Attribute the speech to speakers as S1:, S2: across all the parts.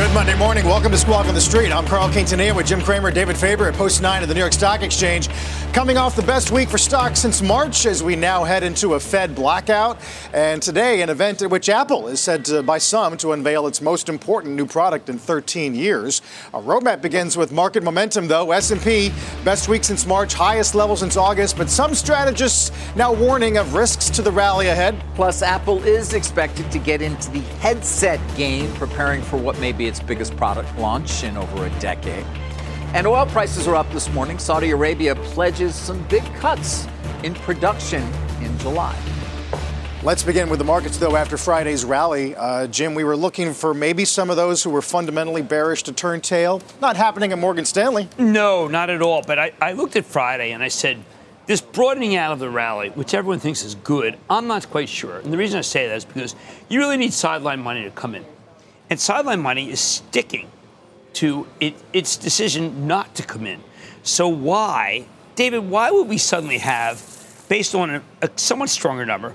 S1: Good Monday morning. Welcome to Squawk on the Street. I'm Carl Quintanilla with Jim Cramer, David Faber at Post 9 of the New York Stock Exchange. Coming off the best week for stocks since March as we now head into a Fed blackout. And today, an event at which Apple is said to, by some to unveil its most important new product in 13 years. A roadmap begins with market momentum, though. S&P, best week since March, highest level since August. But some strategists now warning of risks to the rally ahead.
S2: Plus, Apple is expected to get into the headset game, preparing for what may be its biggest product launch in over a decade. And oil prices are up this morning. Saudi Arabia pledges some big cuts in production in July.
S1: Let's begin with the markets, though, after Friday's rally. Uh, Jim, we were looking for maybe some of those who were fundamentally bearish to turn tail. Not happening at Morgan Stanley.
S3: No, not at all. But I, I looked at Friday and I said, this broadening out of the rally, which everyone thinks is good, I'm not quite sure. And the reason I say that is because you really need sideline money to come in. And sideline money is sticking to it, its decision not to come in. So why, David, why would we suddenly have, based on a, a somewhat stronger number,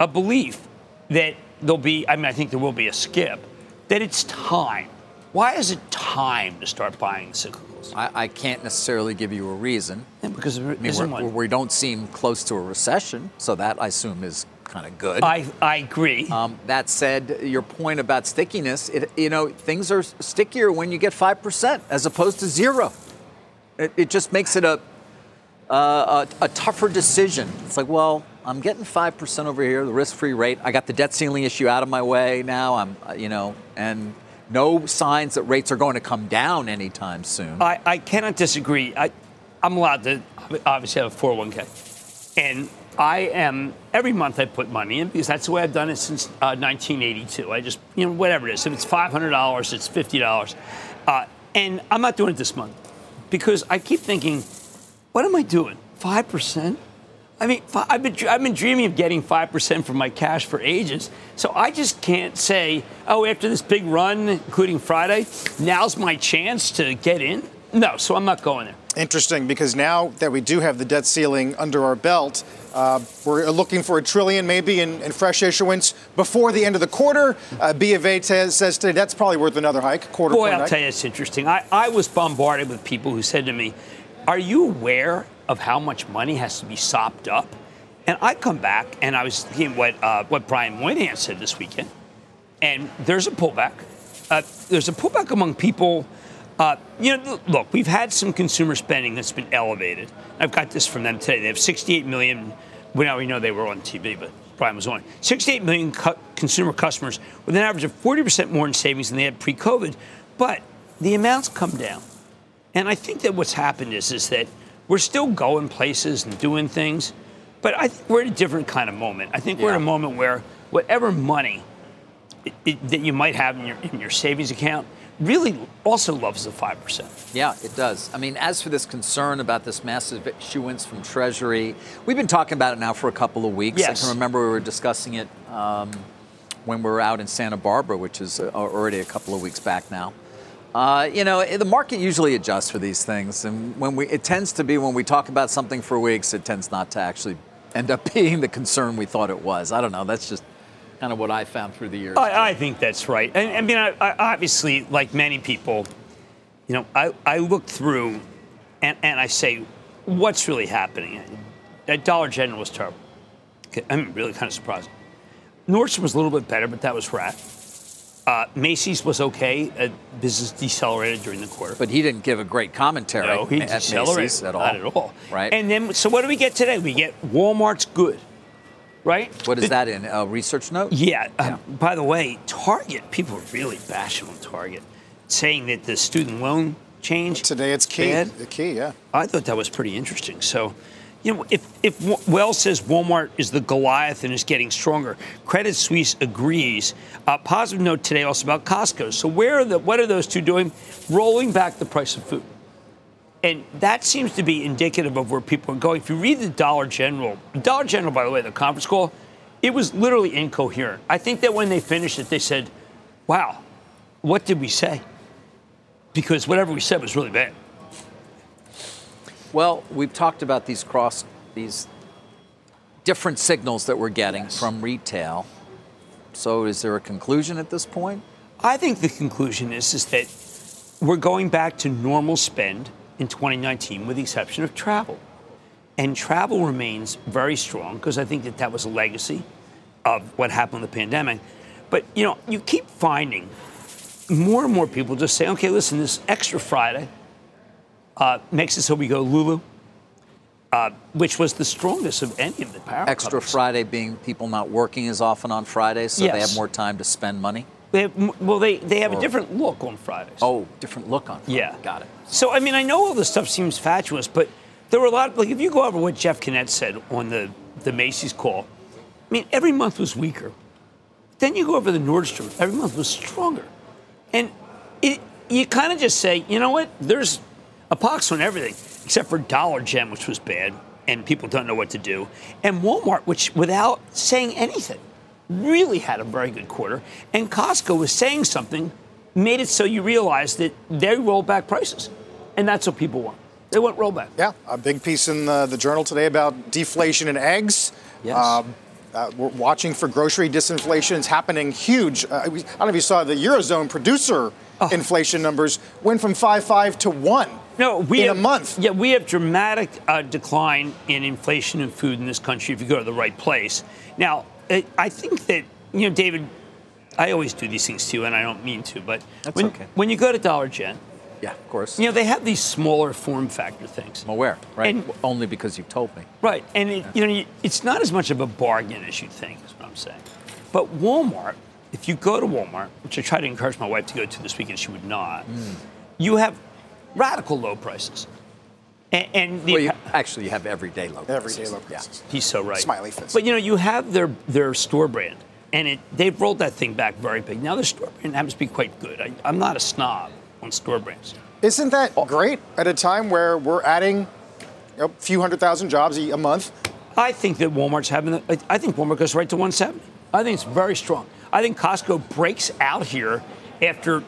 S3: a belief that there'll be, I mean, I think there will be a skip, that it's time. Why is it time to start buying cyclicals?
S2: I, I can't necessarily give you a reason.
S3: Yeah, because
S2: I mean,
S3: isn't
S2: we're-
S3: one.
S2: we don't seem close to a recession, so that I assume is kind of good.
S3: I, I agree.
S2: Um, that said, your point about stickiness, it, you know, things are stickier when you get 5% as opposed to zero. It, it just makes it a, uh, a, a tougher decision. It's like, well, I'm getting 5% over here, the risk free rate. I got the debt ceiling issue out of my way now. I'm, uh, you know, and no signs that rates are going to come down anytime soon.
S3: I, I cannot disagree. I, I'm allowed to obviously have a 401k. And I am, every month I put money in because that's the way I've done it since uh, 1982. I just, you know, whatever it is. If it's $500, it's $50. Uh, and I'm not doing it this month because I keep thinking, what am I doing? 5%? I mean, I've been, I've been dreaming of getting 5% from my cash for ages. So I just can't say, oh, after this big run, including Friday, now's my chance to get in. No, so I'm not going there.
S1: Interesting, because now that we do have the debt ceiling under our belt, uh, we're looking for a trillion maybe in, in fresh issuance before the end of the quarter. Uh, B of A t- says today that's probably worth another hike, quarter
S3: Boy, I'll
S1: hike.
S3: tell you, it's interesting. I, I was bombarded with people who said to me, Are you aware of how much money has to be sopped up? And I come back and I was thinking what, uh, what Brian Moynihan said this weekend. And there's a pullback. Uh, there's a pullback among people. Uh, you know, look, we've had some consumer spending that's been elevated. I've got this from them today. They have 68 million. Well, now we know they were on TV, but Brian was on. 68 million cu- consumer customers with an average of 40% more in savings than they had pre-COVID. But the amounts come down. And I think that what's happened is, is that we're still going places and doing things, but I think we're in a different kind of moment. I think we're in a moment where whatever money it, it, that you might have in your, in your savings account really also loves the 5%.
S2: Yeah, it does. I mean, as for this concern about this massive issuance from Treasury, we've been talking about it now for a couple of weeks.
S3: Yes.
S2: I can remember we were discussing it um, when we were out in Santa Barbara, which is uh, already a couple of weeks back now. Uh, you know, the market usually adjusts for these things, and when we, it tends to be when we talk about something for weeks, it tends not to actually end up being the concern we thought it was. I don't know. That's just kind of what I found through the years.
S3: I, I think that's right. And, I mean, I, I, obviously, like many people, you know, I, I look through and, and I say, what's really happening? That Dollar General was terrible. I'm really kind of surprised. Nordstrom was a little bit better, but that was rat. Uh, Macy's was okay. Uh, business decelerated during the quarter.
S2: but he didn't give a great commentary
S3: no, he
S2: at
S3: decelerated
S2: Macy's at all.
S3: Not at all.
S2: Right.
S3: And then, so what do we get today? We get Walmart's good, right?
S2: what is
S3: The-
S2: that in a research note?
S3: Yeah. uh, by the way, Target, people are really bashing on Target, saying that the student loan change.
S1: Today it's key.
S3: bad.
S1: The key, yeah.
S3: I thought that was pretty interesting. So, you know, if, if Wells says Walmart is the Goliath and is getting stronger, Credit Suisse agrees. Uh, positive note today also about Costco. So where are the, what are those two doing? Rolling back the price of food. And that seems to be indicative of where people are going. If you read the Dollar General, Dollar General, by the way, the conference call, it was literally incoherent. I think that when they finished it, they said, wow, what did we say? Because whatever we said was really bad.
S2: Well, we've talked about these cross, these different signals that we're getting yes. from retail. So, is there a conclusion at this point?
S3: I think the conclusion is, is that we're going back to normal spend in 2019, with the exception of travel. And travel remains very strong because I think that that was a legacy of what happened in the pandemic. But you know, you keep finding more and more people just say, "Okay, listen, this extra Friday, uh, makes it so we go Lulu, uh, which was the strongest of any of the power.
S2: Extra
S3: companies.
S2: Friday being people not working as often on Fridays, so yes. they have more time to spend money.
S3: They have, well, they, they have or, a different look on Fridays.
S2: Oh, different look on Friday.
S3: Yeah.
S2: Got it.
S3: So, I mean, I know all this stuff seems fatuous, but there were a lot, of, like, if you go over what Jeff Gennette said on the, the Macy's call, I mean, every month was weaker. Then you go over the Nordstrom, every month was stronger. And it, you kind of just say, you know what, there's a pox on everything except for Dollar Gen, which was bad, and people don't know what to do, and Walmart, which without saying anything, really had a very good quarter, and Costco was saying something, made it so you realize that they rolled back prices, and that's what people want. They want rollback.
S1: Yeah, a big piece in the, the journal today about deflation in eggs.
S3: Yes. Um,
S1: uh, we're watching for grocery disinflation. It's happening huge. Uh, I don't know if you saw the Eurozone producer oh. inflation numbers went from 5.5 to 1
S3: no, we
S1: in
S3: have,
S1: a month.
S3: Yeah, we have dramatic uh, decline in inflation in food in this country if you go to the right place. Now, I think that you know, David. I always do these things too, and I don't mean to, but
S2: That's
S3: when,
S2: okay.
S3: when you go to Dollar Gen,
S2: yeah, of course.
S3: You know, they have these smaller form factor things.
S2: I'm aware, right? And, Only because you've told me.
S3: Right, and it, you know, it's not as much of a bargain as you think, is what I'm saying. But Walmart, if you go to Walmart, which I try to encourage my wife to go to this weekend, she would not. Mm. You have radical low prices. And, and
S2: well, you, actually, you have everyday low prices.
S1: Everyday low prices.
S3: Yeah. He's so right.
S1: Smiley face.
S3: But you know, you have their their store brand, and it, they've rolled that thing back very big. Now their store brand happens to be quite good. I, I'm not a snob on store brands.
S1: Isn't that great at a time where we're adding a few hundred thousand jobs a month?
S3: I think that Walmart's having. The, I think Walmart goes right to 170. I think it's very strong. I think Costco breaks out here after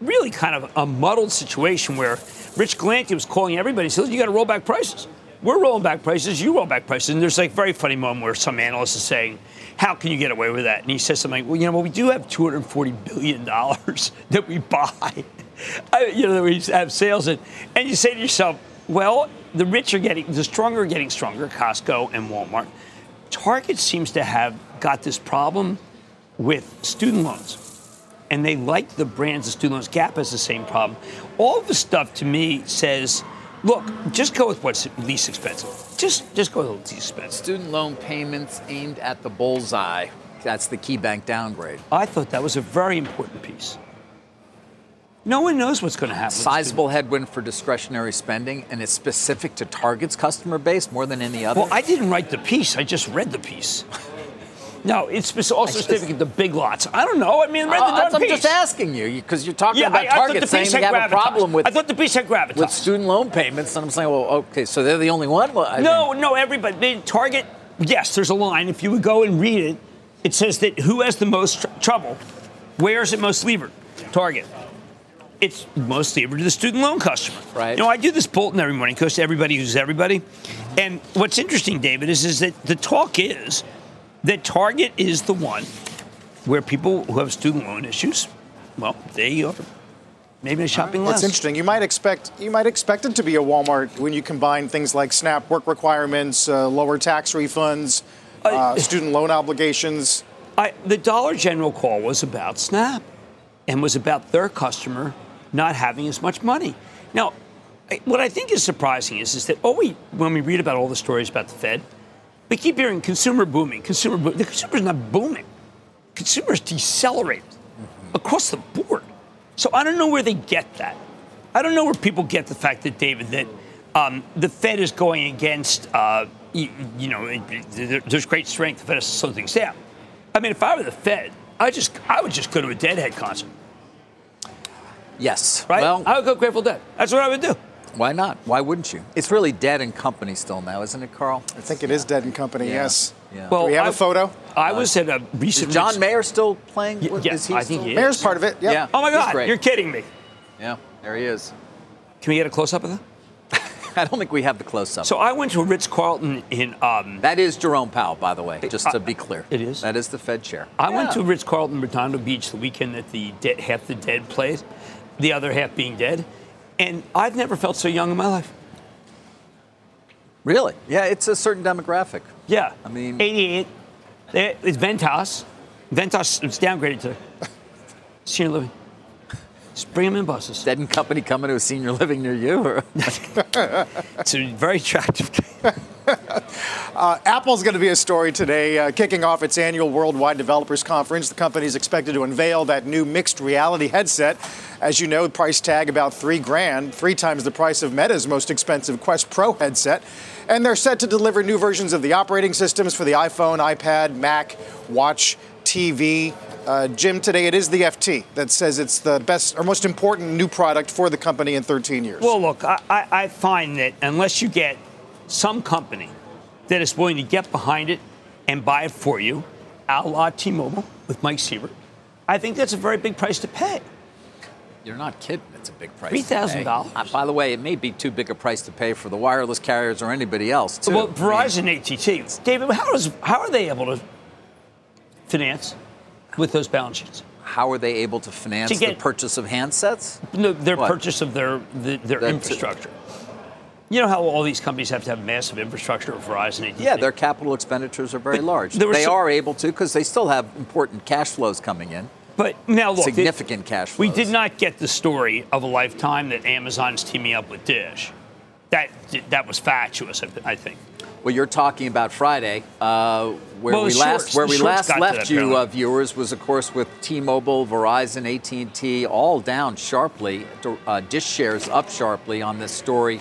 S3: really kind of a muddled situation where Rich Galanti was calling everybody. He said, "You got to roll back prices." We're rolling back prices. You roll back prices. And there's like a very funny moment where some analyst is saying, "How can you get away with that?" And he says something like, "Well, you know, well, we do have 240 billion dollars that we buy." I, you know, we have sales in, and you say to yourself, "Well, the rich are getting, the stronger are getting stronger." Costco and Walmart. Target seems to have got this problem with student loans and they like the brands of student loans. Gap has the same problem. All the stuff to me says, look, just go with what's least expensive. Just just go with what's least expensive.
S2: Student loan payments aimed at the bullseye. That's the KeyBanc downgrade.
S3: I thought that was a very important piece. No one knows what's going to happen.
S2: Sizable headwind for discretionary spending, and it's specific to Target's customer base more than any other.
S3: Well, I didn't write the piece. I just read the piece. No, it's also specific the big lots. I don't know. I mean, read the uh,
S2: I'm just asking you because you're talking yeah, about I, Target I saying they have gravitas. a problem with.
S3: I thought the piece had gravitas
S2: with student loan payments, and I'm saying, well, okay, so they're the only one. Well,
S3: no, mean, no, everybody. They, Target. Yes, there's a line. If you would go and read it, it says that who has the most tr- trouble, where is it most levered? Target. It's most levered to the student loan customer.
S2: Right.
S3: You know, I do this bulletin every morning because everybody who's everybody. And what's interesting, David, is, is that the talk is that Target is the one where people who have student loan issues, well, they are maybe a shopping
S1: less.
S3: That's
S1: interesting. You might expect you might expect it to be a Walmart when you combine things like SNAP work requirements, uh, lower tax refunds, uh, student loan obligations.
S3: I, the Dollar General call was about SNAP and was about their customer not having as much money. Now, what I think is surprising is, is that oh, we, when we read about all the stories about the Fed, we keep hearing consumer booming, consumer booming. The consumer's not booming. Consumers decelerate mm-hmm. across the board. So I don't know where they get that. I don't know where people get the fact that, David, that Um, the Fed is going against, uh, you, you know, it, it, there's great strength. The Fed has to slow things down. I mean, if I were the Fed, I just I would just go to a Deadhead concert.
S2: Yes.
S3: Right?
S2: Well,
S3: I would go to Grateful Dead. That's what I would do.
S2: Why not? Why wouldn't you? It's really dead and company still now, isn't it, Carl?
S1: I think it is Dead and Company,
S2: Yeah.
S1: yes.
S2: Yeah.
S3: Well,
S1: Do we have a photo?
S3: I was at a
S2: Is
S3: recent.
S2: John Mayer still playing?
S3: Y-
S2: What-
S3: yeah, I think
S2: still-
S3: he is.
S1: Mayer's part of it. Yep.
S2: Yeah.
S3: Oh my
S2: He's
S3: God, you're kidding me.
S2: Yeah, there he is.
S3: Can we get a close up of that?
S2: I don't think we have the close up.
S3: So I went to a Ritz Carlton in. Um,
S2: that is Jerome Powell, by the way, just to be clear.
S3: It is?
S2: That is the Fed chair.
S3: I went
S2: Yeah.
S3: to Ritz Carlton Redondo Beach the weekend that the dead, half the dead played, the other half being dead, and I've never felt so young in my life.
S2: Really? Yeah, it's a certain demographic.
S3: Yeah,
S2: I mean-
S3: 88. Eh, It's Ventas. Ventas it's downgraded to senior living. Just bring them in buses.
S2: Dead and Company coming to a senior living near you? Or?
S3: It's a very attractive. Game.
S1: Apple's going to be a story today, uh, kicking off its annual Worldwide Developers Conference. The company is expected to unveil that new mixed reality headset. As you know, price tag about three grand, three times the price of Meta's most expensive Quest Pro headset. And they're set to deliver new versions of the operating systems for the iPhone, iPad, Mac, Watch, TV. Uh, Jim, today it is the FT that says it's the best or most important new product for the company in 13 years.
S3: Well, look, I, I, I find that unless you get some company that is willing to get behind it and buy it for you, a la T-Mobile with Mike Sievert, I think that's a very big price to pay.
S2: You're not kidding. It's a big price.
S3: $3,000.
S2: Uh, by the way, it may be too big a price to pay for the wireless carriers or anybody else, too.
S3: Well,
S2: I mean,
S3: Verizon, ATT, David, how does how are they able to finance with those balance sheets?
S2: how are they able to finance
S3: To get-
S2: the purchase of handsets?
S3: No, their
S2: What?
S3: purchase of their the, their
S2: That's-
S3: infrastructure. You know how all these companies have to have massive infrastructure, Verizon, AT&T.
S2: Yeah, their capital expenditures are very
S3: But
S2: large. They
S3: some-
S2: are able to because they still have important cash flows coming in.
S3: But now look,
S2: Significant cash flows.
S3: We did not get the story of a lifetime that Amazon's teaming up with Dish. That that was fatuous, I think.
S2: Well, you're talking about Friday, uh, where
S3: Well,
S2: we last where
S3: the
S2: we last left you, uh, viewers, was of course with T-Mobile, Verizon, AT&T, all down sharply. Uh, Dish shares up sharply on this story,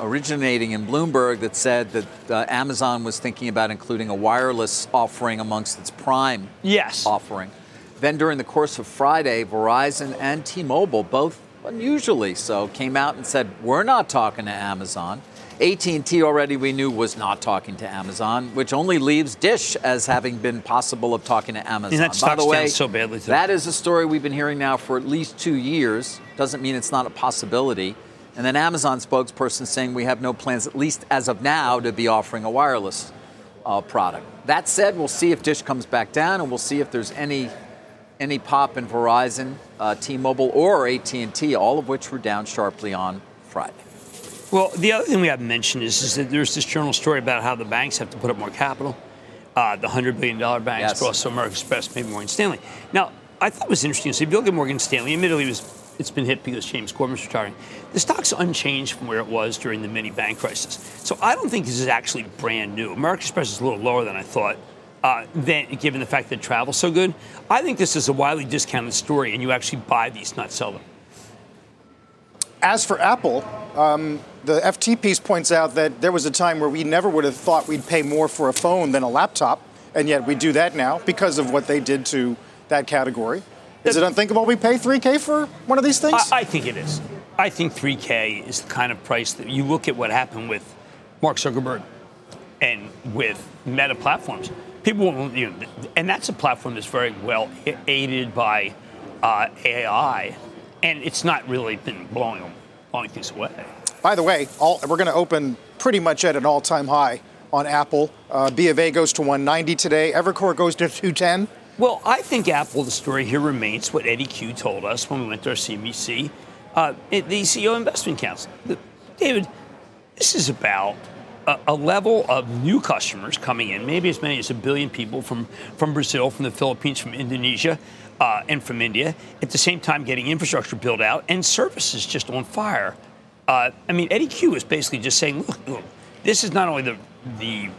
S2: originating in Bloomberg that said that uh, Amazon was thinking about including a wireless offering amongst its Prime
S3: Yes.
S2: offering. Then during the course of Friday, Verizon and T-Mobile, both unusually so, came out and said, "We're not talking to Amazon." AT&T already we knew was not talking to Amazon, which only leaves Dish as having been possible of talking to Amazon.
S3: that
S2: By the way,
S3: so badly,
S2: that is a story we've been hearing now for at least two years. Doesn't mean it's not a possibility. And then Amazon spokesperson saying we have no plans, at least as of now, to be offering a wireless uh, product. That said, we'll see if Dish comes back down, and we'll see if there's any any pop in Verizon, uh, T-Mobile, or AT&T, all of which were down sharply on Friday.
S3: Well, the other thing we haven't mentioned is, is that there's this journal story about how the banks have to put up more capital, uh, the $100 billion banks,
S2: Yes.
S3: but also American Express, maybe Morgan Stanley. Now, I thought it was interesting. So if you look at Morgan Stanley, admittedly, it was, it's been hit because James Gorman's retiring. The stock's unchanged from where it was during the mini bank crisis. So I don't think this is actually brand new. American Express is a little lower than I thought. Uh, then, given the fact that travel's so good, I think this is a widely discounted story, and you actually buy these, not sell them.
S1: As for Apple, um, the FT piece points out that there was a time where we never would have thought we'd pay more for a phone than a laptop, and yet we do that now because of what they did to that category. Is it unthinkable we pay 3K for one of these things?
S3: I, I think it is. I think 3K is the kind of price that you look at what happened with Mark Zuckerberg and with Meta platforms. People, you know, and that's a platform that's very well aided by uh, AI, and it's not really been blowing blowing things away.
S1: By the way, all, we're going to open pretty much at an all-time high on Apple. Uh, B of A goes to 190 today. Evercore goes to 210.
S3: Well, I think Apple, the story here remains what Eddy Cue told us when we went to our CBC, uh, the CEO Investment Council. David, this is about a, a level of new customers coming in, maybe as many as a billion people from, from Brazil, from the Philippines, from Indonesia, uh, and from India. At the same time, getting infrastructure built out and services just on fire. Uh, I mean, Eddy Cue is basically just saying, look, look this is not only the, the,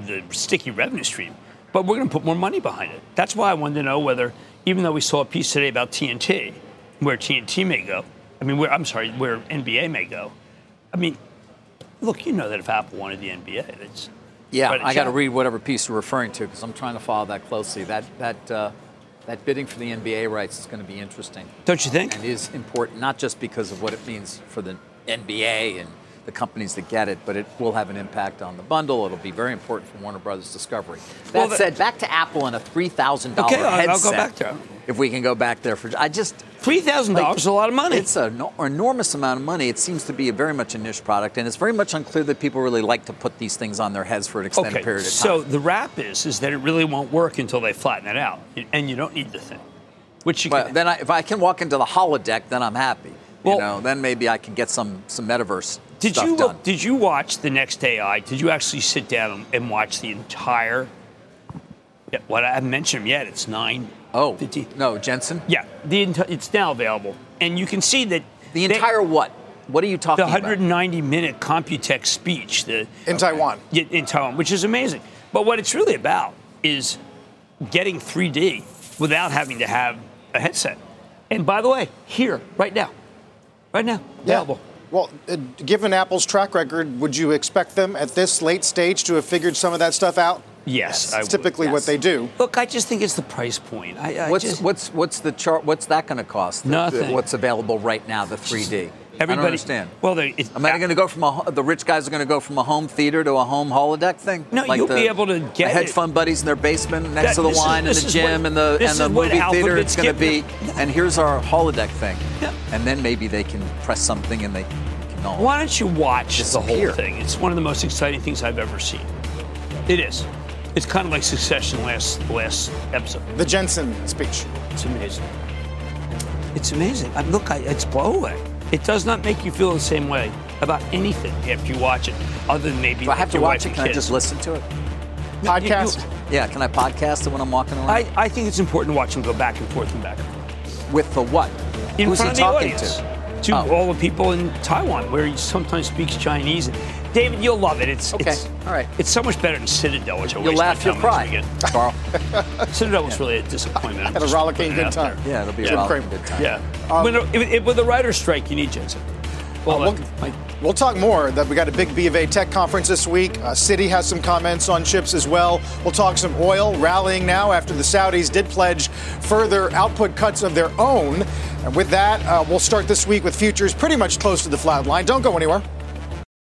S3: the sticky revenue stream, but we're going to put more money behind it. That's why I wanted to know whether, even though we saw a piece today about TNT, where TNT may go, I mean, where, I'm sorry, where NBA may go, I mean, look, you know that if Apple wanted the NBA, it's
S2: Yeah, I got to read whatever piece you're referring to because I'm trying to follow that closely. That that uh, that bidding for the NBA rights is going to be interesting
S3: don't you think?
S2: and is important not just because of what it means for the NBA and the companies that get it, but it will have an impact on the bundle. It'll be very important for Warner Brothers Discovery. That
S3: Well, the-
S2: said, back to Apple and a three thousand dollar
S3: Okay, I'll- I'll go back there.
S2: If we can go back there for, I just
S3: Three thousand dollars is a lot of money.
S2: It's an enormous amount of money. It seems to be a very much a niche product, and it's very much unclear that people really like to put these things on their heads for an extended
S3: okay,
S2: period of time.
S3: so the wrap is is that it really won't work until they flatten it out, and you don't need the thing. Which you
S2: Well,
S3: can,
S2: then I, if I can walk into the holodeck, then I'm happy.
S3: Well-
S2: you know, then maybe I can get some some metaverse
S3: did
S2: stuff
S3: you uh,
S2: done.
S3: did you watch the next AI? Did you actually sit down and watch the entire? Yeah, what I haven't mentioned them yet. It's nine.
S2: oh
S3: 50.
S2: no, Jensen.
S3: Yeah, the enti- it's now available, and you can see that
S2: The
S3: they-
S2: entire what? What are you
S3: the
S2: talking about?
S3: The 190 minute Computex speech the,
S1: In Taiwan.
S3: yeah, in Taiwan, which is amazing. But what it's really about is getting 3D without having to have a headset. And by the way, here, right now, right now, available.
S1: Well, uh, given Apple's track record, would you expect them at this late stage to have figured some of that stuff out?
S3: Yes, I
S1: It's
S3: would.
S1: typically what they do.
S3: Look, I just think it's the price point. I, I
S2: What's
S3: just,
S2: what's what's the chart? What's that going to cost? The- the-
S3: Nothing.
S2: what's available right now? The 3D. I
S3: everybody
S2: don't understand.
S3: Well, they, it,
S2: Am I going to go from a the rich guys are going to go from a home theater to a home holodeck thing?
S3: No, you'll
S2: the,
S3: be able to
S2: the
S3: get
S2: hedge
S3: it.
S2: fund buddies in their basement next
S3: That-
S2: to the
S3: this is-
S2: wine and the gym
S3: what-
S2: and the and the movie theater. It's going to be,
S3: giving-
S2: and here's our holodeck thing.
S3: Yeah.
S2: And then maybe they can press something and they can all.
S3: Why don't you watch the whole thing? It's one of the most exciting things I've ever seen. It is. It's kind of like Succession last last episode.
S1: The Jensen speech.
S3: It's amazing. It's amazing. I, look, I, it's blow away. It does not make you feel the same way about anything after you watch it, other than maybe
S2: Do I have to watch it? Can I just listen to it?
S1: Podcast.
S2: Yeah, can I podcast it when I'm walking around?
S3: I, I think it's important to watch them go back and forth and back and forth.
S2: With the what?
S3: In
S2: Who's
S3: front
S2: he
S3: of the
S2: talking
S3: audience.
S2: to?
S3: To
S2: Oh.
S3: all the people in Taiwan, where he sometimes speaks Chinese. David, you'll love it. It's
S2: Okay,
S3: It's,
S2: all right.
S3: It's so much better than Citadel, which I
S2: You'll
S3: waste
S2: laugh,
S3: my
S2: you'll
S3: time
S2: cry.
S3: watching again.
S2: Carl.
S3: Citadel was really a disappointment. I'm
S1: Had a rollicking good time.
S3: there.
S2: Yeah, it'll be
S3: Jim
S2: a rollicking good time.
S3: Yeah. Um, when, it, it- with the writer's strike, you need Jensen. Well,
S1: we'll,
S3: uh,
S1: we'll talk more. That we got a big B of A tech conference this week. Uh, Citi has some comments on chips as well. We'll talk some oil rallying now after the Saudis did pledge further output cuts of their own. And with that, uh, we'll start this week with futures pretty much close to the flat line. Don't go anywhere.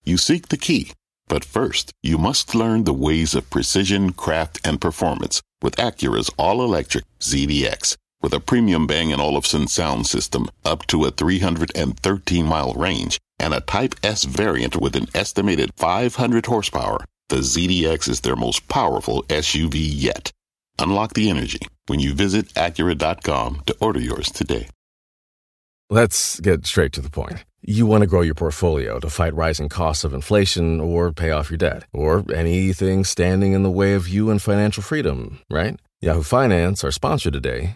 S4: You seek the key, but first, you must learn the ways of precision, craft, and performance with Acura's all-electric ZDX. With a premium Bang & Olufsen sound system up to a 313-mile range and a Type S variant with an estimated 500 horsepower, the ZDX is their most powerful SUV yet. Unlock the energy when you visit Acura.com to order yours today.
S5: Let's get straight to the point. You want to grow your portfolio to fight rising costs of inflation or pay off your debt, or anything standing in the way of you and financial freedom, right? Yahoo Finance, our sponsor today,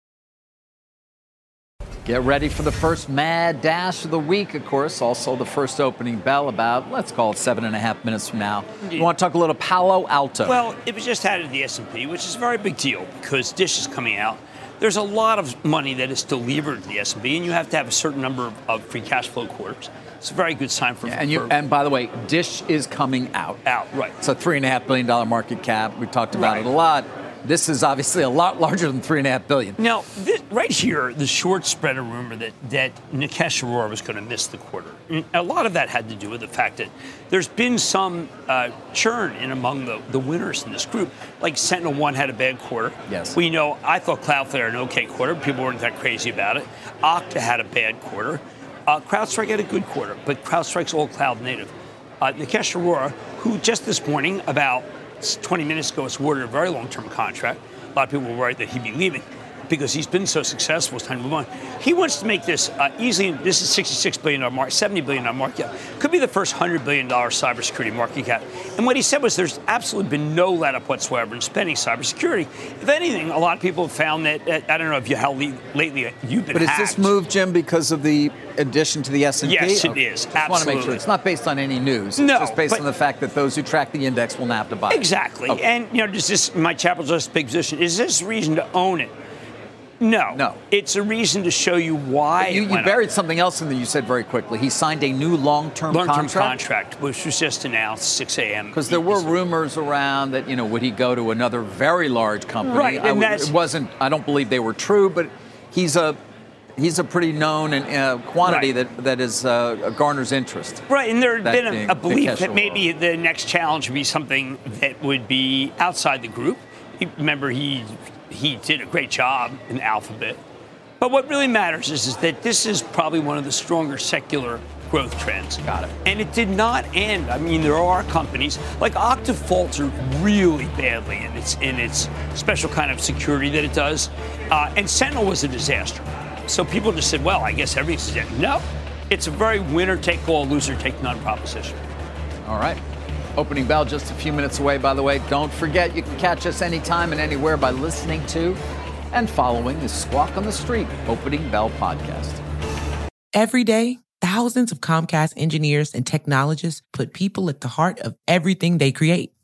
S2: Get ready for the first mad dash of the week, of course. Also, the first opening bell about, let's call it seven and a half minutes from now. You want to talk a little Palo Alto?
S3: Well, it was just added to the S&P, which is a very big deal because Dish is coming out. There's a lot of money that is delivered to the S&P, and you have to have a certain number of, of free cash flow quarters. It's a very good sign for.
S2: and you,
S3: for
S2: and by the way, Dish is coming out.
S3: out right.
S2: It's a three and a half billion dollar market cap. We've talked about
S3: Right.
S2: it a lot. This is obviously a lot larger than three and a half billion.
S3: Now, this, right here, the short spread a rumor that, that Nikesh Arora was going to miss the quarter. And a lot of that had to do with the fact that there's been some uh, churn in among the, the winners in this group. Like Sentinel One had a bad quarter.
S2: Yes.
S3: We know, I thought Cloudflare an okay quarter. People weren't that crazy about it. Okta had a bad quarter. Uh, CrowdStrike had a good quarter, but CrowdStrike's all cloud native. Uh, Nikesh Arora, who just this morning, about 20 minutes ago, was awarded a very long-term contract. A lot of people were worried that he'd be leaving because he's been so successful. It's time to move on. He wants to make this uh, easily. This is 66 billion dollar market, 70 billion dollar market cap. Could be the first 100 billion dollar cybersecurity market cap. And what he said was, there's absolutely been no let up whatsoever in spending cybersecurity. If anything, a lot of people have found that. Uh, I don't know if you how le- lately you've been.
S2: But
S3: hacked.
S2: is this move, Jim, because of the addition to the S&P?
S3: Yes, it
S2: Okay.
S3: is.
S2: Just want to make sure it's not based on any news.
S3: No,
S2: it's just based on the fact that those who track the index will not have to buy. it.
S3: Exactly.
S2: Okay.
S3: And, you know, does this, my chapel just big position, is this reason to own it? No.
S2: No.
S3: It's a reason to show you why.
S2: you, you buried
S3: up.
S2: something else in there. You said very quickly. He signed a new long-term,
S3: long-term
S2: contract.
S3: contract. which was just announced 6 a.m.
S2: Because there were rumors around that you know would he go to another very large company?
S3: Right,
S2: I
S3: and
S2: would-
S3: that's-
S2: it wasn't. I don't believe they were true, but he's a he's a pretty known and uh, quantity
S3: Right.
S2: that that is uh, garners interest.
S3: Right, and there had been a, a belief that maybe the next challenge would be something that would be outside the group. Remember, he he did a great job in Alphabet. But what really matters is, is that this is probably one of the stronger secular growth trends.
S2: Got it.
S3: And it did not end. I mean, there are companies like Okta faltered really badly in its in its special kind of security that it does, uh, and Sentinel was a disaster. So people just said, "Well, I guess everything's dead." No, it's a very winner take all, loser take none proposition.
S2: All right. Opening bell just a few minutes away, by the way. Don't forget you can catch us anytime and anywhere by listening to and following the Squawk on the Street Opening Bell podcast.
S6: Every day, thousands of Comcast engineers and technologists put people at the heart of everything they create.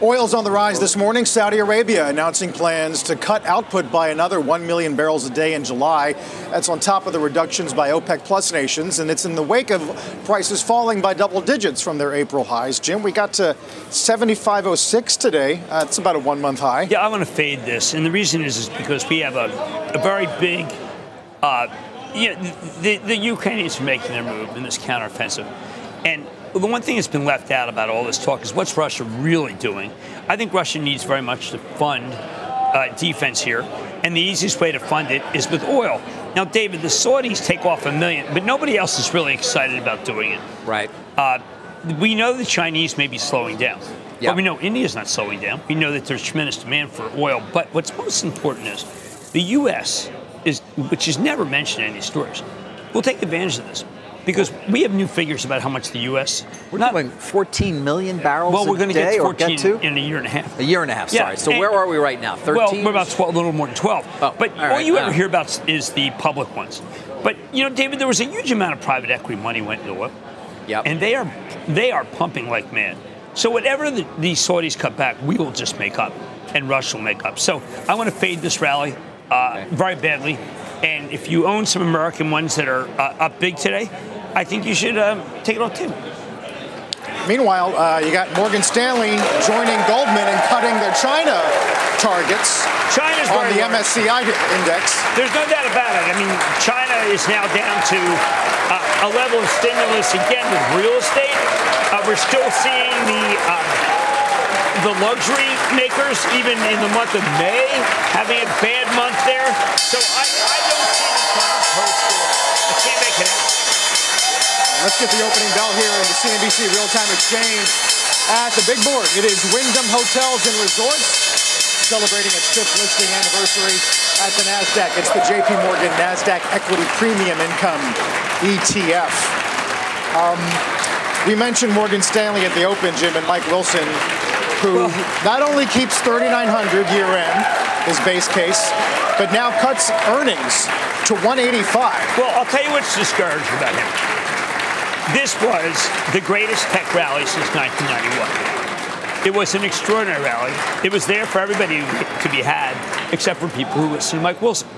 S1: Oil's on the rise this morning. Saudi Arabia announcing plans to cut output by another 1 million barrels a day in July. That's on top of the reductions by OPEC plus nations, and it's in the wake of prices falling by double digits from their April highs. Jim, we got to 75.06 today. Uh, it's about a one month high.
S3: Yeah, I want to fade this, and the reason is is because we have a, a very big. Uh, yeah, the, the Ukrainians are making their move in this counteroffensive, and the one thing that's been left out about all this talk is what's Russia really doing. I think Russia needs very much to fund uh, defense here, and the easiest way to fund it is with oil. Now, David, the Saudis take off a million, but nobody else is really excited about doing it.
S2: Right.
S3: Uh, we know the Chinese may be slowing down.
S2: Yeah.
S3: But we know India's not slowing down. We know that there's tremendous demand for oil. But what's most important is the U.S. is, which is never mentioned in these stories, will take advantage of this because we have new figures about how much the U.S.
S2: We're
S3: not,
S2: doing 14 million barrels
S3: well, we're going to get 14
S2: get to?
S3: in a year and a half.
S2: A year and a half,
S3: Yeah,
S2: sorry. So
S3: and-
S2: where are we right now? 13?
S3: Well, we're about 12, a little more than 12.
S2: Oh,
S3: but
S2: all
S3: all,
S2: right,
S3: you ever hear about is the public ones. But you know, David, there was a huge amount of private equity money went into oil.
S2: Yep.
S3: And they are they are pumping like mad. So whatever the, the Saudis cut back, we will just make up, and Russia will make up. So I want to fade this rally uh, very badly. And if you own some American ones that are uh, up big today, I think you should um, take it off too.
S1: Meanwhile, uh, you got Morgan Stanley joining Goldman and cutting their China targets
S3: China's
S1: on the. MSCI index.
S3: There's no doubt about it. I mean, China is now down to uh, a level of stimulus again with real estate. Uh, we're still seeing the uh, the luxury makers, even in the month of May, having a bad month there. So I,
S1: Let's get the opening bell here in the CNBC Real-Time Exchange at the big board. It is Wyndham Hotels and Resorts celebrating its fifth listing anniversary at the NASDAQ. It's the JP Morgan NASDAQ Equity Premium Income ETF. Um, we mentioned Morgan Stanley at the open, Jim, and Mike Wilson, who not only keeps 3,900 year end, his base case, but now cuts earnings to 185.
S3: Well, I'll tell you what's discouraging about him. This was the greatest tech rally since 1991. It was an extraordinary rally. It was there for everybody to be had, except for people who listen to Mike Wilson.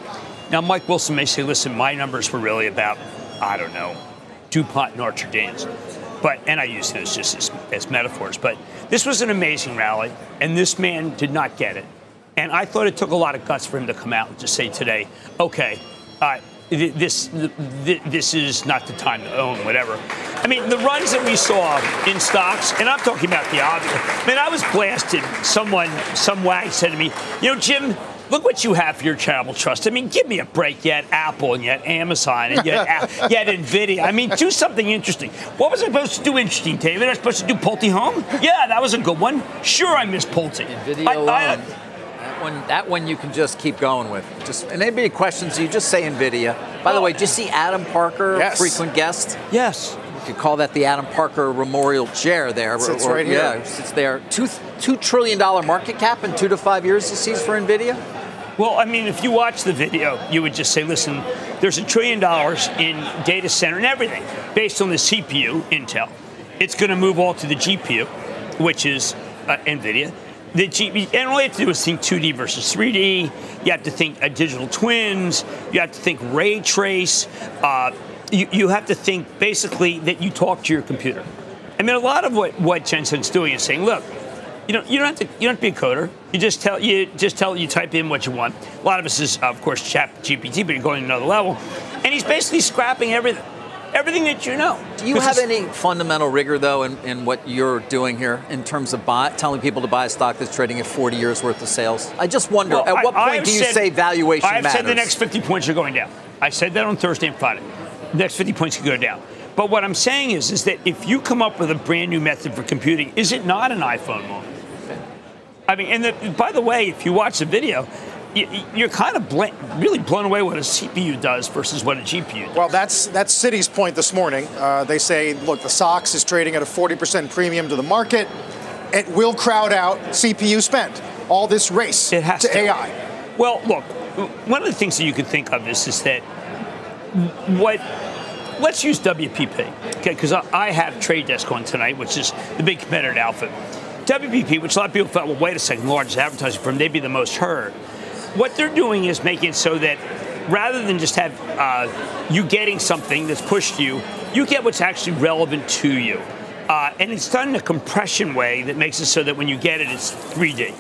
S3: Now, Mike Wilson may say, listen, my numbers were really about, I don't know, DuPont and Archer Daniels. But, and I use those just as, as metaphors, but this was an amazing rally, and this man did not get it. And I thought it took a lot of guts for him to come out and just say today, okay, uh, this this is not the time to own whatever. I mean, the runs that we saw in stocks, and I'm talking about the obvious. I mean, I was blasted. Someone, some wag said to me, you know, Jim, look what you have for your charitable trust. I mean, give me a break. Yet Apple and yet Amazon and yet, yet Nvidia. I mean, do something interesting. What was I supposed to do interesting, David? I was supposed to do Pulte Home? Yeah, that was a good one. Sure, I miss Pulte.
S2: Nvidia I, alone. I, one, that one you can just keep going with. Just and anybody questions you, just say Nvidia. By the way, did you see Adam Parker,
S1: yes.
S2: frequent guest?
S3: Yes.
S2: You could call that the Adam Parker Memorial Chair there.
S1: Sits or, right here.
S2: Yeah, sits there. Two two trillion dollar market cap in two to five years. He sees for Nvidia.
S3: Well, I mean, if you watch the video, you would just say, listen, there's a trillion dollars in data center and everything based on the CPU, Intel. It's going to move all to the GPU, which is uh, NVIDIA and all you have to do is think 2D versus 3D. You have to think digital twins. You have to think ray trace. Uh, you, you have to think basically that you talk to your computer. I mean, a lot of what, what Jensen's doing is saying, look, you know, you don't have to you don't have to be a coder. You just tell you just tell you type in what you want. A lot of us is of course Chat GPT, but you're going to another level. And he's basically scrapping everything everything that you know.
S2: Do you have any fundamental rigor, though, in, in what you're doing here in terms of buy, telling people to buy a stock that's trading at 40 years worth of sales? I just wonder, well, at what I, point I do you said, say valuation
S3: I have
S2: matters?
S3: said the next 50 points are going down. I said that on Thursday and Friday. The next 50 points could go down. But what I'm saying is, is that if you come up with a brand new method for computing, is it not an iPhone moment? I mean, and the, by the way, if you watch the video, you're kind of bl- really blown away what a CPU does versus what a GPU does.
S1: Well, that's that's Citi's point this morning. Uh, they say, look, the SOX is trading at a 40% premium to the market. It will crowd out CPU spend. All this race
S3: it has
S1: to,
S3: to
S1: AI.
S3: Well, look, one of the things that you could think of is, is that what let's use WPP, okay? Because I have Trade Desk on tonight, which is the big competitor to Alpha. WPP, which a lot of people thought, well, wait a second, the largest advertising firm, they'd be the most heard what they're doing is making it so that rather than just have uh, you getting something that's pushed you, you get what's actually relevant to you. Uh, and it's done in a compression way that makes it so that when you get it, it's 3D.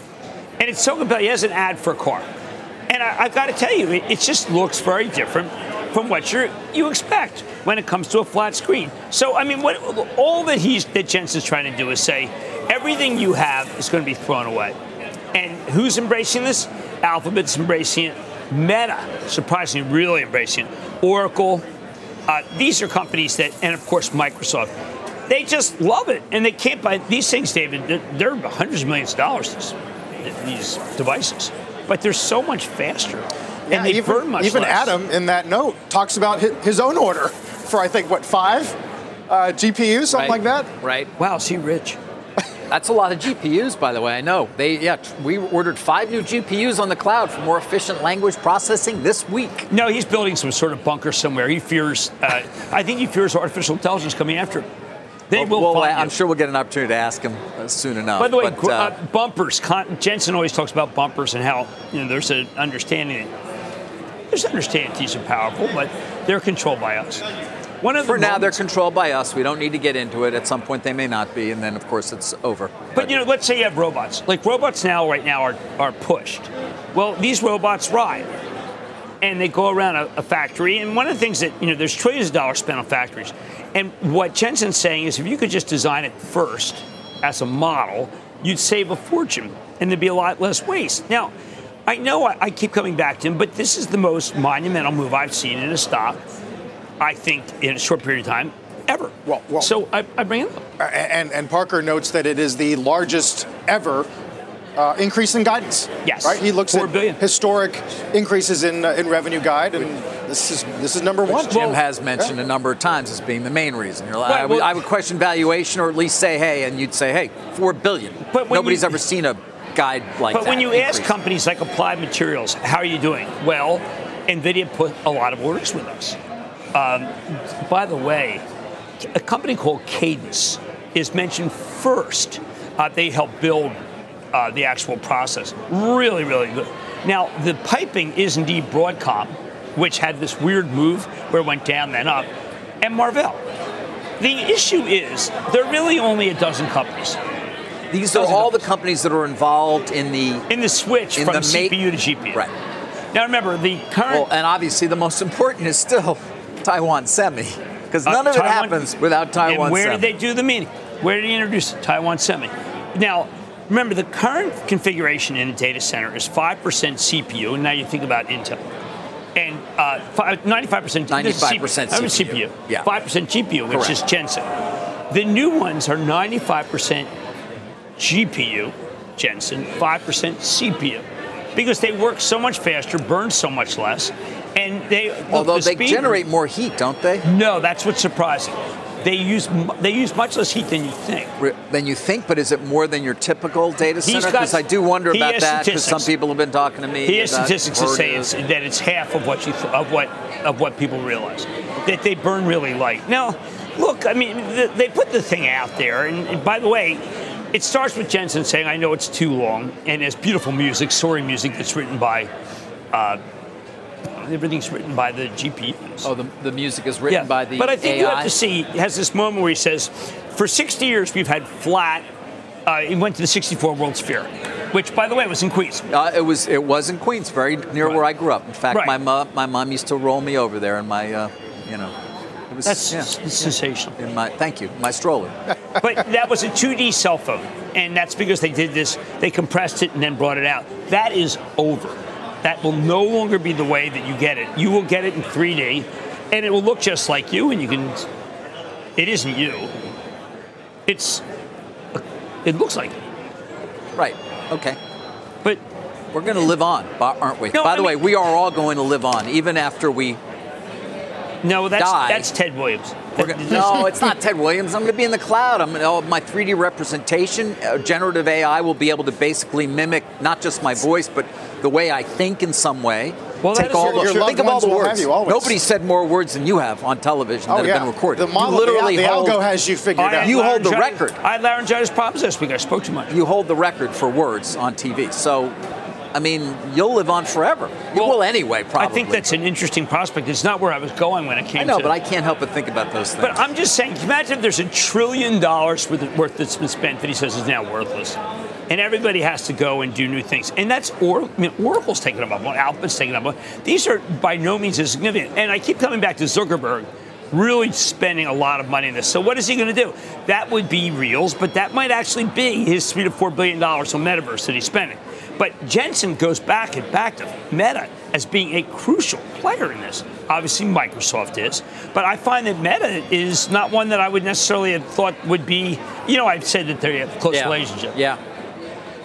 S3: And it's so compelling. He has an ad for a car. And I, have got to tell you, it, it, just looks very different from what you you expect when it comes to a flat screen. So, I mean, what all that he's that Jensen's trying to do is say everything you have is going to be thrown away. And who's embracing this? Alphabet's embracing it. Meta, surprisingly, really embracing it. Oracle. Uh, these are companies that, and of course, Microsoft. They just love it, and they can't buy these things, David. They're, they're hundreds of millions of dollars. These, these devices, but they're so much faster,
S1: yeah,
S3: and they
S1: even,
S3: burn much
S1: Even
S3: less.
S1: Adam, in that note, talks about his own order for I think what five uh, GPUs, something
S2: right.
S1: like that.
S2: Right.
S3: Wow, is he rich?
S2: That's a lot of GPUs, by the way. I know. They yeah, we ordered five new GPUs on the cloud for more efficient language processing this week.
S3: No, he's building some sort of bunker somewhere. He fears. Uh, I think he fears artificial intelligence coming after him. They will.
S2: Well, I'm sure we'll get an opportunity to ask him uh, soon enough.
S3: By the way,
S2: but, uh,
S3: uh, bumpers. Jensen always talks about bumpers and how you know there's an understanding. There's an understanding these are powerful, but they're controlled by us.
S2: One of For now, they're controlled by us. We don't need to get into it. At some point, they may not be, and then, of course, it's over.
S3: But, but you know, let's say you have robots. Like robots now, right now, are, are pushed. Well, these robots ride, and they go around a, a factory. And one of the things that you know, there's trillions of dollars spent on factories. And what Jensen's saying is, if you could just design it first as a model, you'd save a fortune, and there'd be a lot less waste. Now. I know I, I keep coming back to him, but this is the most monumental move I've seen in a stock I think, in a short period of time ever.
S1: Well, well
S3: so I, I bring it up.
S1: And, and Parker notes that it is the largest ever uh, increase in guidance.
S3: Yes,
S1: right. He looks
S3: Four
S1: at
S3: billion.
S1: historic increases in uh, in revenue guide, and this is this is number one.
S2: Which Jim well, has mentioned yeah. a number of times as being the main reason. Right, I, would,
S3: well,
S2: I, would, question valuation, or at least say, hey, and you'd say, hey, four billion. But nobody's you, ever seen a guide like
S3: but
S2: that.
S3: But when you
S2: increase.
S3: ask companies like Applied Materials, how are you doing? Well, Nvidia put a lot of orders with us. Um, by the way, a company called Cadence is mentioned first. Uh, they help build uh, the actual process. Really, really good. Now, the piping is indeed Broadcom, which had this weird move where it went down, then up, and Marvell. The issue is there are really only a dozen companies.
S2: These are all
S3: the
S2: the companies that are involved in the
S3: in the switch
S2: in
S3: from
S2: the make-
S3: CPU to GPU.
S2: Right.
S3: Now remember the current.
S2: Well, and obviously the most important is still Taiwan Semi, because
S3: Uh,
S2: none of it happens without Taiwan
S3: And where
S2: Semi.
S3: did they do the meeting? Where did he introduce it? Taiwan Semi? Now, remember the current configuration in a data center is 5% CPU, and now you think about Intel. And uh, fi- 95%
S2: 95%
S3: I mean,
S2: CPU. Yeah.
S3: 5% GPU, which
S2: Correct.
S3: is Jensen. The new ones are 95% GPU, Jensen, 5% CPU. Because they work so much faster, burn so much less, and they
S2: Although
S3: the
S2: they generate more heat, don't they?
S3: no, that's what's surprising. They use they use much less heat than you think.
S2: Re- Than you think, but is it more than your typical data center? Because I do wonder about that. Because some people have been talking to me.
S3: He has statistics that say it's, that it's half of what you th- of what of what people realize that they burn really light. Now, look, I mean, th- they put the thing out there, and, and by the way. It starts with Jensen saying, "I know it's too long," and there's beautiful music, soaring music that's written by, uh, everything's written by the GPUs.
S2: Oh, the, the music is written by the
S3: But I think
S2: AI.
S3: you have to see, he has this moment where he says, for 60 years we've had flat, uh, he went to the 64 World's Fair, which, by the way, was in Queens.
S2: Uh, it was it was in Queens, very near
S3: Right.
S2: where I grew up. In fact,
S3: Right.
S2: my mom my mom used to roll me over there in my uh, you know it was
S3: That's
S2: yeah,
S3: sensational.
S2: in my thank you my stroller.
S3: But that was a 2D cell phone, and that's because they did this, they compressed it and then brought it out. That is over. That will no longer be the way that you get it. You will get it in 3D, and it will look just like you, and you can, it isn't you. It's, it looks like you.
S2: right. Okay.
S3: But
S2: We're going to live on, aren't we?
S3: No,
S2: By
S3: I
S2: the way,
S3: mean-
S2: we are all going to live on, even after we.
S3: no, that's
S2: Die.
S3: that's Ted Williams.
S2: Gonna, no, it's not Ted Williams. I'm going to be in the cloud. I'm oh, my 3D representation. Uh, generative AI will be able to basically mimic not just my voice, but the way I think in some way.
S3: Well,
S2: Take all
S3: your-
S2: the,
S1: your
S2: think of all the words.
S1: you.
S2: Nobody said more words than you have on television
S1: Oh,
S2: that
S1: yeah.
S2: have been recorded.
S1: The model,
S2: you literally
S1: the,
S2: hold,
S1: algo has you figured
S3: I
S1: out.
S3: had
S2: You hold the record.
S3: I had laryngitis problems this week. I spoke too much.
S2: you hold the record for words on TV. So, I mean, you'll live on forever. You will anyway, probably.
S3: I think that's an interesting prospect. It's not where I was going when it came
S2: I know,
S3: to.
S2: but I can't help but think about those things.
S3: But I'm just saying, imagine if there's a trillion dollars worth, worth that's been spent that he says is now worthless. And everybody has to go and do new things. And that's or, I mean, Oracle's taking them up on, Alphabet's taking them up on. These are by no means as significant. And I keep coming back to Zuckerberg really spending a lot of money in this. So what is he going to do? That would be reals, but that might actually be his three to four billion dollars on metaverse that he's spending. But Jensen goes back and back to Meta as being a crucial player in this. Obviously, Microsoft is, but I find that Meta is not one that I would necessarily have thought would be. You know, I've said that they have a close
S2: yeah.
S3: relationship.
S2: Yeah.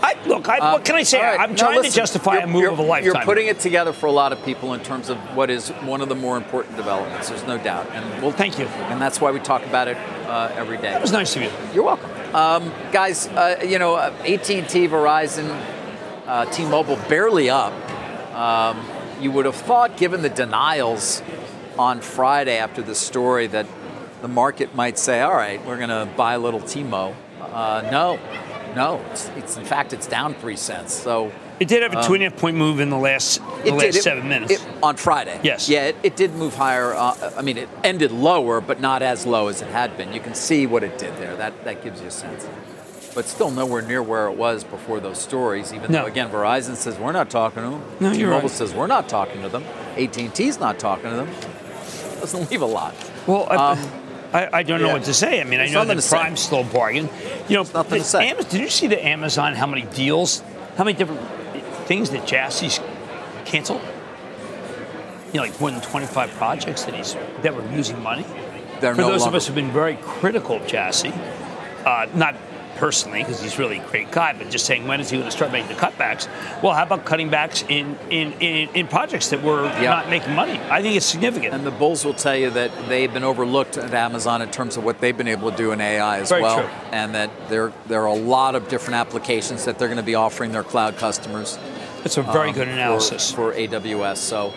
S3: I, look, I, what can I say?
S2: Right.
S3: I'm
S2: No,
S3: trying
S2: listen,
S3: to justify a move of a lifetime.
S2: You're putting it together for a lot of people in terms of what is one of the more important developments. There's no doubt, and we'll
S3: Thank you.
S2: And that's why we talk about it uh, every day.
S3: That was nice of you.
S2: You're welcome, um, guys. Uh, you know, uh, AT&T, Verizon, uh, T-Mobile barely up. Um, you would have thought, given the denials on Friday after the story, that the market might say, "All right, we're going to buy a little T-Mo." Uh, no, no. It's, it's in fact it's down three cents. So
S3: It did have a two and a half point move in the last the
S2: Um, it
S3: last
S2: did. It-
S3: seven minutes.
S2: it- on Friday.
S3: Yes.
S2: Yeah, it, it did move higher. Uh, I mean, it ended lower, but not as low as it had been. You can see what it did there. That that gives you a sense. But still nowhere near where it was before those stories. Even
S3: No.
S2: though again, Verizon says we're not talking to them.
S3: No, you're
S2: T-Mobile
S3: right.
S2: says we're not talking to them. AT&T's not talking to them. Doesn't leave a lot.
S3: Well, I,
S2: Um,
S3: I, I don't know
S2: yeah.
S3: what to say. I mean, I know that. Prime's still bargain. You know,
S2: nothing to say.
S3: Amaz- did you see the Amazon? How many deals? How many different things that Jassy's canceled? You know, like more than 25 projects that he's that were losing money.
S2: They're
S3: For
S2: no
S3: those of us who've been very critical of Jassy, uh, not personally because he's really a great guy, but just saying when is he going to start making the cutbacks? Well, how about cutting backs in in, in, in projects that were
S2: Yeah.
S3: not making money? I think it's significant.
S2: And the bulls will tell you that they've been overlooked at Amazon in terms of what they've been able to do in AI as
S3: Very
S2: well,
S3: true.
S2: and that there there are a lot of different applications that they're going to be offering their cloud customers.
S3: It's a very
S2: um,
S3: good
S2: for-
S3: analysis.
S2: for, AWS. So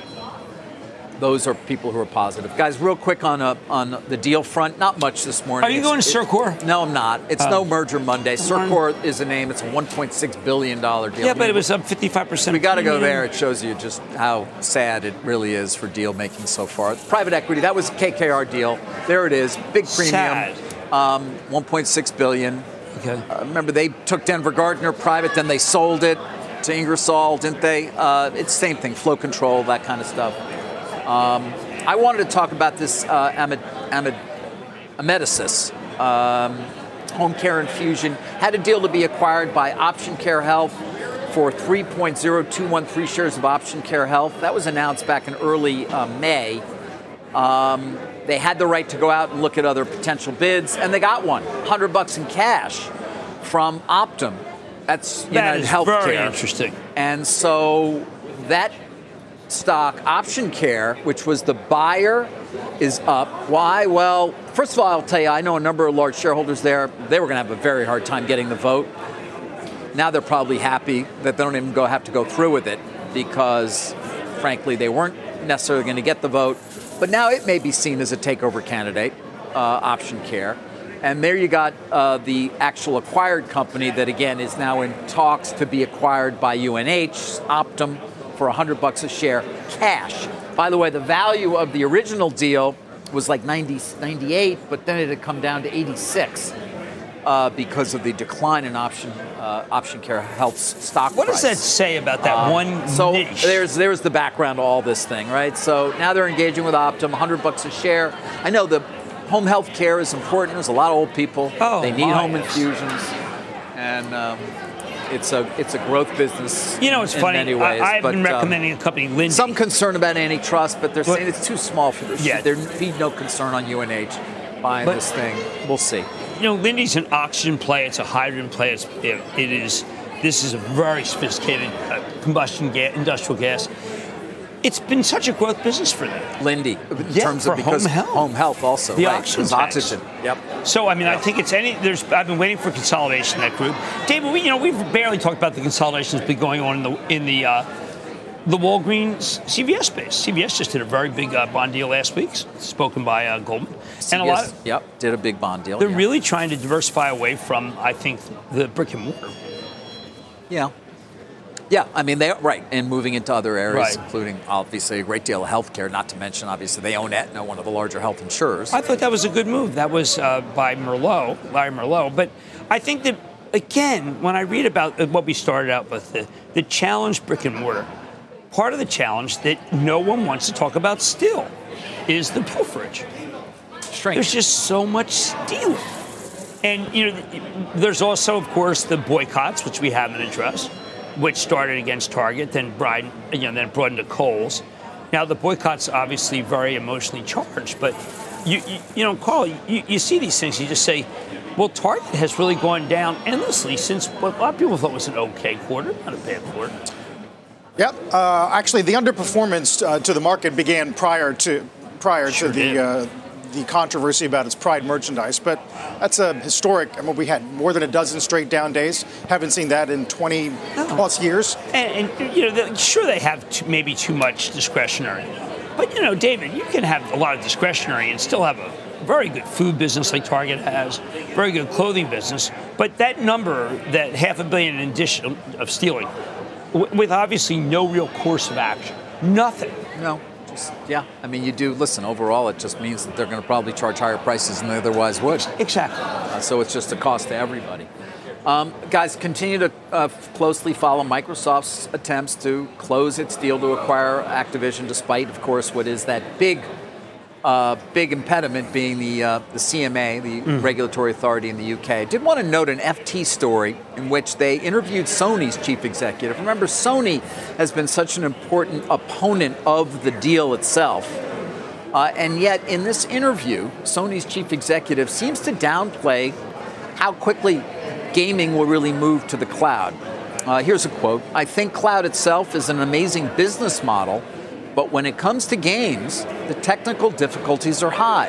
S2: those are people who are positive. Guys, real quick on uh, on the deal front, not much this morning.
S3: Are you
S2: It's-
S3: going to Circor?
S2: No, I'm not. It's
S3: Oh.
S2: no merger Monday. Circor is a name. It's a 1.6 billion dollar deal.
S3: Yeah, but it was up 55%.
S2: We got to go there. It shows you just how sad it really is for deal making so far. Private equity, that was a KKR deal. There it is, big premium.
S3: Sad.
S2: Um, 1.6 billion.
S3: Okay.
S2: Uh, remember, they took Denver Gardner private, then they sold it to Ingersoll, didn't they? Uh, it's the same thing, flow control, that kind of stuff. Um, I wanted to talk about this uh, Amid, Amid, Amedisys. Um, home care infusion had a deal to be acquired by Option Care Health for 3.0213 shares of Option Care Health. That was announced back in early uh, May. Um, they had the right to go out and look at other potential bids, and they got one, 100 bucks in cash from Optum. That's
S3: That is
S2: Healthcare.
S3: very interesting.
S2: And so that stock, Option Care, which was the buyer, is up. Why? Well, first of all, I'll tell you, I know a number of large shareholders there. They were going to have a very hard time getting the vote. Now they're probably happy that they don't even go have to go through with it because, frankly, they weren't necessarily going to get the vote. But now it may be seen as a takeover candidate, uh, Option Care. And there you got uh, the actual acquired company that again is now in talks to be acquired by UNH, Optum, for 100 bucks a share, cash. By the way, the value of the original deal was like 90, 98, but then it had come down to 86 uh, because of the decline in option uh, option care health's stock
S3: What does that say about that
S2: Um,
S3: one
S2: so
S3: niche?
S2: there's there's the background to all this thing, right? So now they're engaging with Optum, 100 bucks a share. I know the home health care is important. There's a lot of old people.
S3: Oh,
S2: they need home
S3: yes.
S2: infusions, and um, it's a it's a growth business.
S3: You know, it's
S2: in
S3: funny.
S2: Many ways,
S3: I, I've
S2: but,
S3: been
S2: um,
S3: recommending a company, Lindsay.
S2: some concern about antitrust, but they're saying it's too small for this.
S3: Yeah.
S2: There'd be no concern on UNH buying
S3: But-
S2: this thing. We'll see.
S3: you know, Linde's an oxygen play. It's a hydrogen play. It's, it, it is. This is a very sophisticated uh, combustion ga- industrial gas. It's been such a growth business for them.
S2: Linde, in
S3: Yeah,
S2: terms of because
S3: home health.
S2: home health also.
S3: The
S2: right,
S3: oxygen
S2: oxygen. Yep.
S3: So I mean, I think it's any. There's. I've been waiting for consolidation in that group. David, we, you know, we've barely talked about the consolidation that's been going on in the in the uh, the Walgreens CVS space. CVS just did a very big uh, bond deal last week, spoken by uh, Goldman, and a lot.
S2: Yes, yep, did a big bond deal.
S3: They're
S2: yeah.
S3: really trying to diversify away from, I think, the brick and mortar.
S2: Yeah. Yeah, I mean, they are right, and moving into other areas,
S3: Right.
S2: including obviously a great deal of healthcare. Not to mention, obviously, they own Aetna, one of the larger health insurers.
S3: I thought that was a good move. That was uh, by Merlo, Larry Merlo. But I think that, again, when I read about uh, what we started out with, the, the challenge brick and mortar, part of the challenge that no one wants to talk about still is the pilferage.
S2: Shrink.
S3: There's just so much stealing. And, you know, there's also, of course, the boycotts, which we haven't addressed, which started against Target, then brought, you know, then brought into Kohl's. Now, the boycott's obviously very emotionally charged, but, you, you, you know, Carl, you, you see these things, you just say, well, Target has really gone down endlessly since what a lot of people thought was an okay quarter, not a bad quarter.
S1: Yep. Uh, actually, the underperformance uh, to the market began prior to prior
S3: Sure
S1: to the uh, the controversy about its Pride merchandise. But that's a historic. I mean, we had more than a dozen straight down days. Haven't seen that in 20 plus years.
S3: And, and you know, the- sure they have too, maybe too much discretionary, but you know, David, you can have a lot of discretionary and still have a very good food business like Target has, very good clothing business. But that number, that half a billion in addition of stealing, w- with obviously no real course of action, nothing.
S2: No, yeah. I mean, you do listen. Overall, it just means that they're going to probably charge higher prices than they otherwise would.
S3: Exactly.
S2: Uh, so it's just a cost to everybody. Um, guys, continue to uh, closely follow Microsoft's attempts to close its deal to acquire Activision, despite, of course, what is that big, uh, big impediment being the uh, the CMA, the regulatory authority in the UK. I did want to note an FT story in which they interviewed Sony's chief executive. Remember, Sony has been such an important opponent of the deal itself. Uh, and yet, in this interview, Sony's chief executive seems to downplay how quickly gaming will really move to the cloud. Uh, here's a quote I think cloud itself is an amazing business model, but when it comes to games, the technical difficulties are high.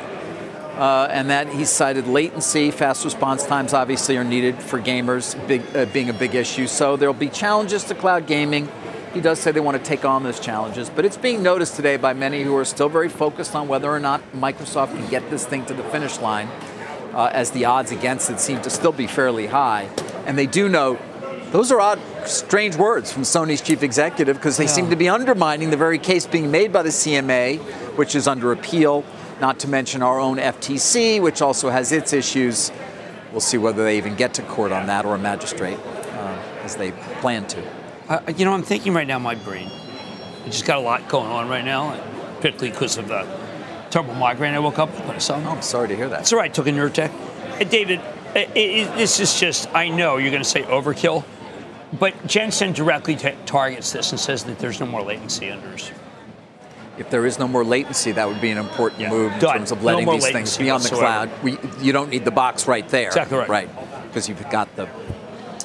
S2: Uh, and that he cited latency, fast response times obviously are needed for gamers, big, uh, being a big issue. So there'll be challenges to cloud gaming. He does say they want to take on those challenges, but it's being noticed today by many who are still very focused on whether or not Microsoft can get this thing to the finish line, uh, as the odds against it seem to still be fairly high. And they do note those are odd, strange words from Sony's chief executive because they seem to be undermining the very case being made by the CMA, which is under appeal, not to mention our own FTC, which also has its issues. we'll see whether they even get to court on that or a magistrate, uh, as they plan to.
S3: Uh, you know, I'm thinking right now, my brain. I just got a lot going on right now, particularly because of the terrible migraine I woke up with. Saw.
S2: Oh, I'm sorry to hear that.
S3: It's all right. Took a Nurtec. Hey, David, it, it, this is just. I know you're going to say overkill, but Jensen directly t- targets this and says that there's no more latency under his
S2: if there is no more latency, that would be an important
S3: Yeah.
S2: move in
S3: Done.
S2: terms of letting
S3: more
S2: these things be on the cloud. We, you don't need the box right there.
S3: Exactly right.
S2: Right, because you've got the,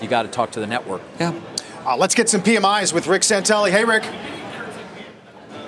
S2: you got to talk to the network.
S3: Yeah.
S1: Uh, let's get some PMIs with Rick Santelli. Hey, Rick.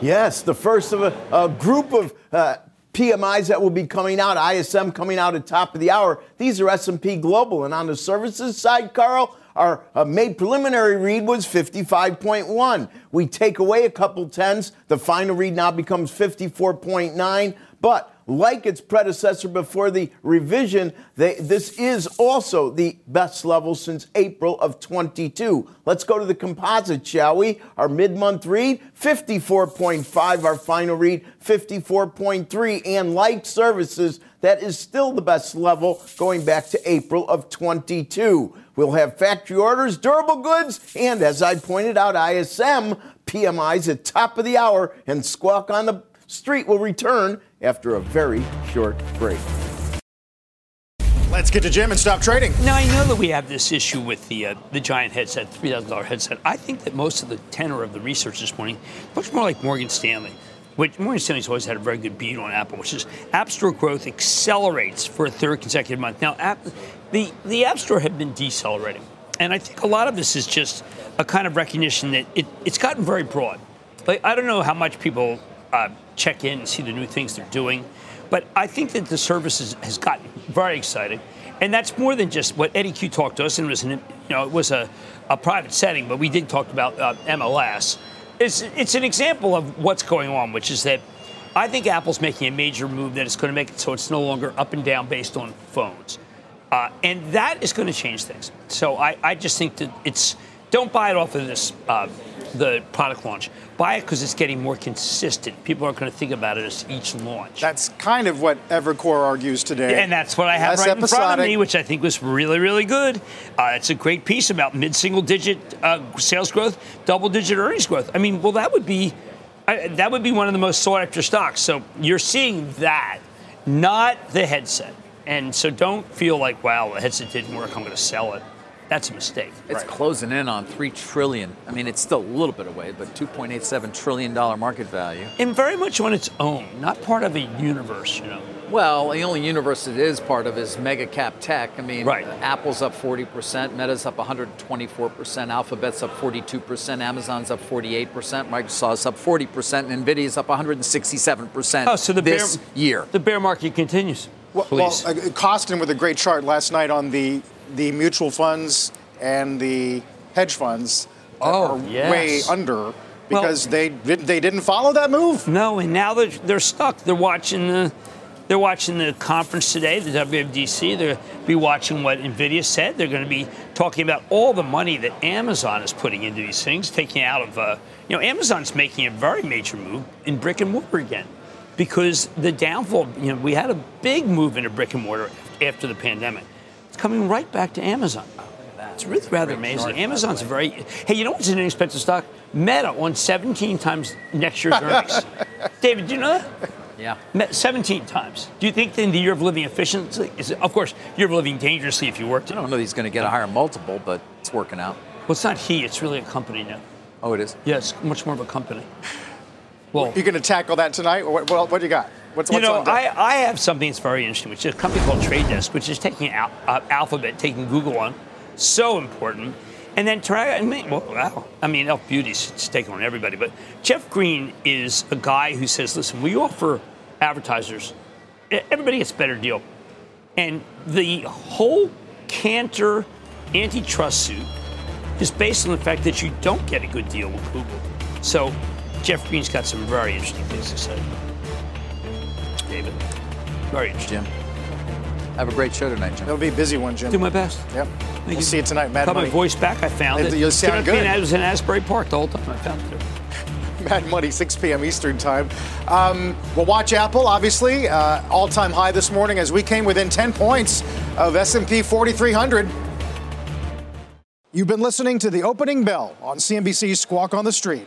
S7: Yes, the first of a, a group of uh, PMIs that will be coming out. ISM coming out at top of the hour. These are S&P Global, and on the services side, Carl, our uh, made preliminary read was 55.1. We take away a couple tens. The final read now becomes 54.9. But like its predecessor before the revision, they, this is also the best level since April of 22. Let's go to the composite, shall we? Our mid month read, 54.5. Our final read, 54.3. And like services, that is still the best level going back to April of 22. We'll have factory orders, durable goods, and as I pointed out, ISM PMIs at top of the hour, and Squawk on the Street will return after a very short break.
S1: Let's get to Jim and stop trading.
S3: Now I know that we have this issue with the uh, the giant headset, three thousand dollar headset. I think that most of the tenor of the research this morning looks more like Morgan Stanley. Which Morgan Stanley's always had a very good beat on Apple, which is App Store growth accelerates for a third consecutive month. Now, app, the the App Store had been decelerating, and I think a lot of this is just a kind of recognition that it, it's gotten very broad. Like I don't know how much people uh, check in and see the new things they're doing. But I think that the service is, has gotten very exciting, and that's more than just what Eddy Cue talked to us. And it was an, you know it was a, a private setting, but we did talk about uh, MLS. It's it's an example of what's going on, which is that I think Apple's making a major move that is going to make it so it's no longer up and down based on phones, uh, and that is going to change things. So I, I just think that it's don't buy it off of this uh, the product launch. Buy it because it's getting more consistent. People aren't going to think about it as each launch.
S1: That's kind of what Evercore argues today.
S3: And that's what I have
S1: Less
S3: right in front of me, which I think was really, really good. Uh, it's a great piece about mid-single digit uh, sales growth, double-digit earnings growth. I mean, well, that would be I, that would be one of the most sought-after stocks. So you're seeing that, not the headset. And so don't feel like, wow, the headset didn't work. I'm going to sell it. That's a mistake.
S2: It's closing in on three trillion. I mean, it's still a little bit away, but 2.87 trillion dollar market value.
S3: And very much on its own, not part of a universe, you know.
S2: Well, the only universe it is part of is mega cap tech. I mean,
S3: Right.
S2: Apple's up 40%, Meta's up 124%, Alphabet's up 42%, Amazon's up 48%, Microsoft's up 40%, and Nvidia's up 167%
S3: Oh, so the
S2: this
S3: bear,
S2: year.
S3: The bear market continues.
S1: Well, well uh, Kostin with a great chart last night on the the mutual funds and the hedge funds
S3: Oh,
S1: are
S3: yes.
S1: way under because they did, they didn't follow that move.
S3: No, and now they're, they're stuck. They're watching the they're watching the conference today, the WWDC. They'll be watching what Nvidia said. They're going to be talking about all the money that Amazon is putting into these things, taking out of uh, you know Amazon's making a very major move in brick and mortar again because the downfall. You know, we had a big move into brick and mortar after the pandemic. It's coming right back to Amazon. It's really rather amazing. Amazon's a very hey. You know what's an inexpensive stock? Meta on 17 times next year's earnings. David, do you know that?
S2: Yeah.
S3: Met 17 times. Do you think in the year of living efficiently, is it, of course, year of living dangerously if you worked
S2: I don't know that he's going to get a higher multiple, but it's working out.
S3: Well, it's not he, it's really a company now.
S2: Oh, it is?
S3: Yes, much more of a company. Well,
S1: You going to tackle that tonight? What, what, what do you got? What's,
S3: you
S1: what's
S3: know? I, I have something that's very interesting, which is a company called Trade Desk, which is taking Al, uh, Alphabet, taking Google on. So important. And then try, I mean, well, wow. I mean, Elf Beauty's taking on everybody. But Jeff Green is a guy who says, listen, we offer advertisers, everybody gets a better deal. And the whole Kanter antitrust suit is based on the fact that you don't get a good deal with Google. So Jeff Green's got some very interesting things to say. David, very interesting.
S2: Jim. Have a great show tonight, Jim.
S1: It'll be a busy one, Jim.
S3: Do my best.
S1: Yep.
S3: Thank
S1: we'll
S3: you.
S1: see you tonight, Mad Money.
S3: Got my voice back. I found
S1: It-
S3: it.
S1: you sound
S3: Could have
S1: good.
S3: I was in Asbury Park the whole time. I found it.
S1: Mad Money, 6 p.m. Eastern Time. Um, we'll watch Apple, obviously, uh, all-time high this morning as we came within 10 points of S&P 4300. You've been listening to the opening bell on CNBC's Squawk on the Street.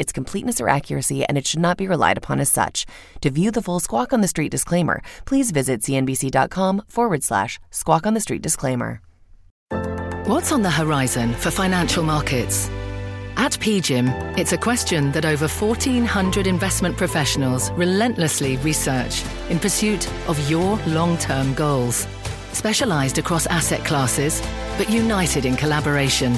S8: its completeness or accuracy, and it should not be relied upon as such. To view the full Squawk on the Street disclaimer, please visit cnbc.com forward slash squawk on the street disclaimer.
S9: What's on the horizon for financial markets? At PGIM, it's a question that over 1,400 investment professionals relentlessly research in pursuit of your long term goals. Specialized across asset classes, but united in collaboration.